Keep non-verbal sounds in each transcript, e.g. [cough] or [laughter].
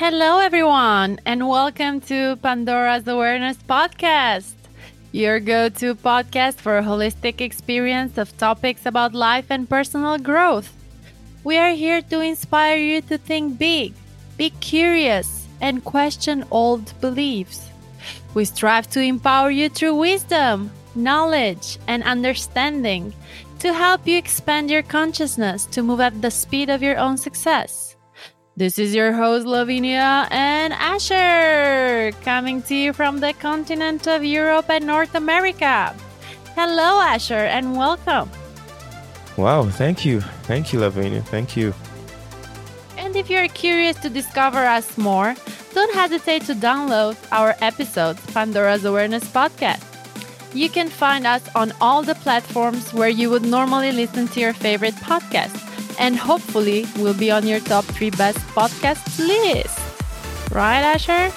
Hello, everyone, and welcome to Pandora's Awareness Podcast, your go to podcast for a holistic experience of topics about life and personal growth. We are here to inspire you to think big, be curious, and question old beliefs. We strive to empower you through wisdom, knowledge, and understanding to help you expand your consciousness to move at the speed of your own success. This is your host, Lavinia and Asher, coming to you from the continent of Europe and North America. Hello, Asher, and welcome. Wow, thank you. Thank you, Lavinia. Thank you. And if you're curious to discover us more, don't hesitate to download our episodes, Pandora's Awareness Podcast. You can find us on all the platforms where you would normally listen to your favorite podcast and hopefully we'll be on your top three best podcasts list. Right, Asher?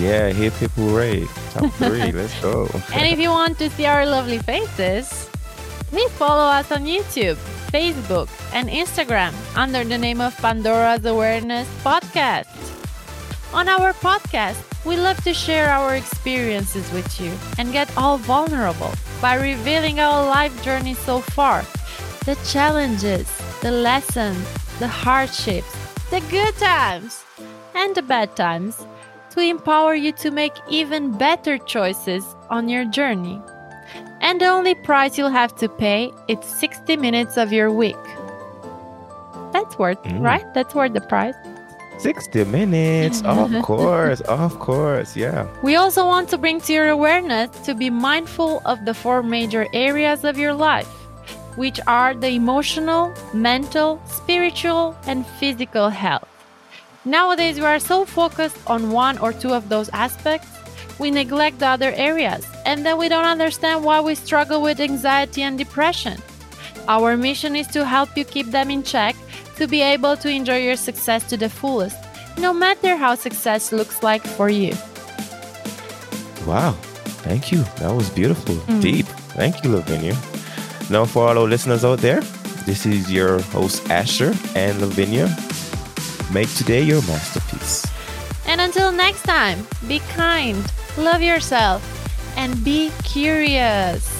Yeah, hip hip hooray. Top three, [laughs] let's go. and if you want to see our lovely faces, please follow us on YouTube, Facebook, and Instagram under the name of Pandora's Awareness Podcast. On our podcast, we love to share our experiences with you and get all vulnerable by revealing our life journey so far, the challenges, the lessons, the hardships, the good times, and the bad times to empower you to make even better choices on your journey. And the only price you'll have to pay is 60 minutes of your week. That's worth, mm. right? That's worth the price. 60 minutes, [laughs] of course, of course, yeah. We also want to bring to your awareness to be mindful of the four major areas of your life which are the emotional, mental, spiritual, and physical health. Nowadays, we are so focused on one or two of those aspects, we neglect the other areas, and then we don't understand why we struggle with anxiety and depression. Our mission is to help you keep them in check to be able to enjoy your success to the fullest, no matter how success looks like for you. Wow, thank you. That was beautiful, mm. deep. Thank you, Lavinia. Now, for all our listeners out there, this is your host Asher and Lavinia. Make today your masterpiece. And until next time, be kind, love yourself, and be curious.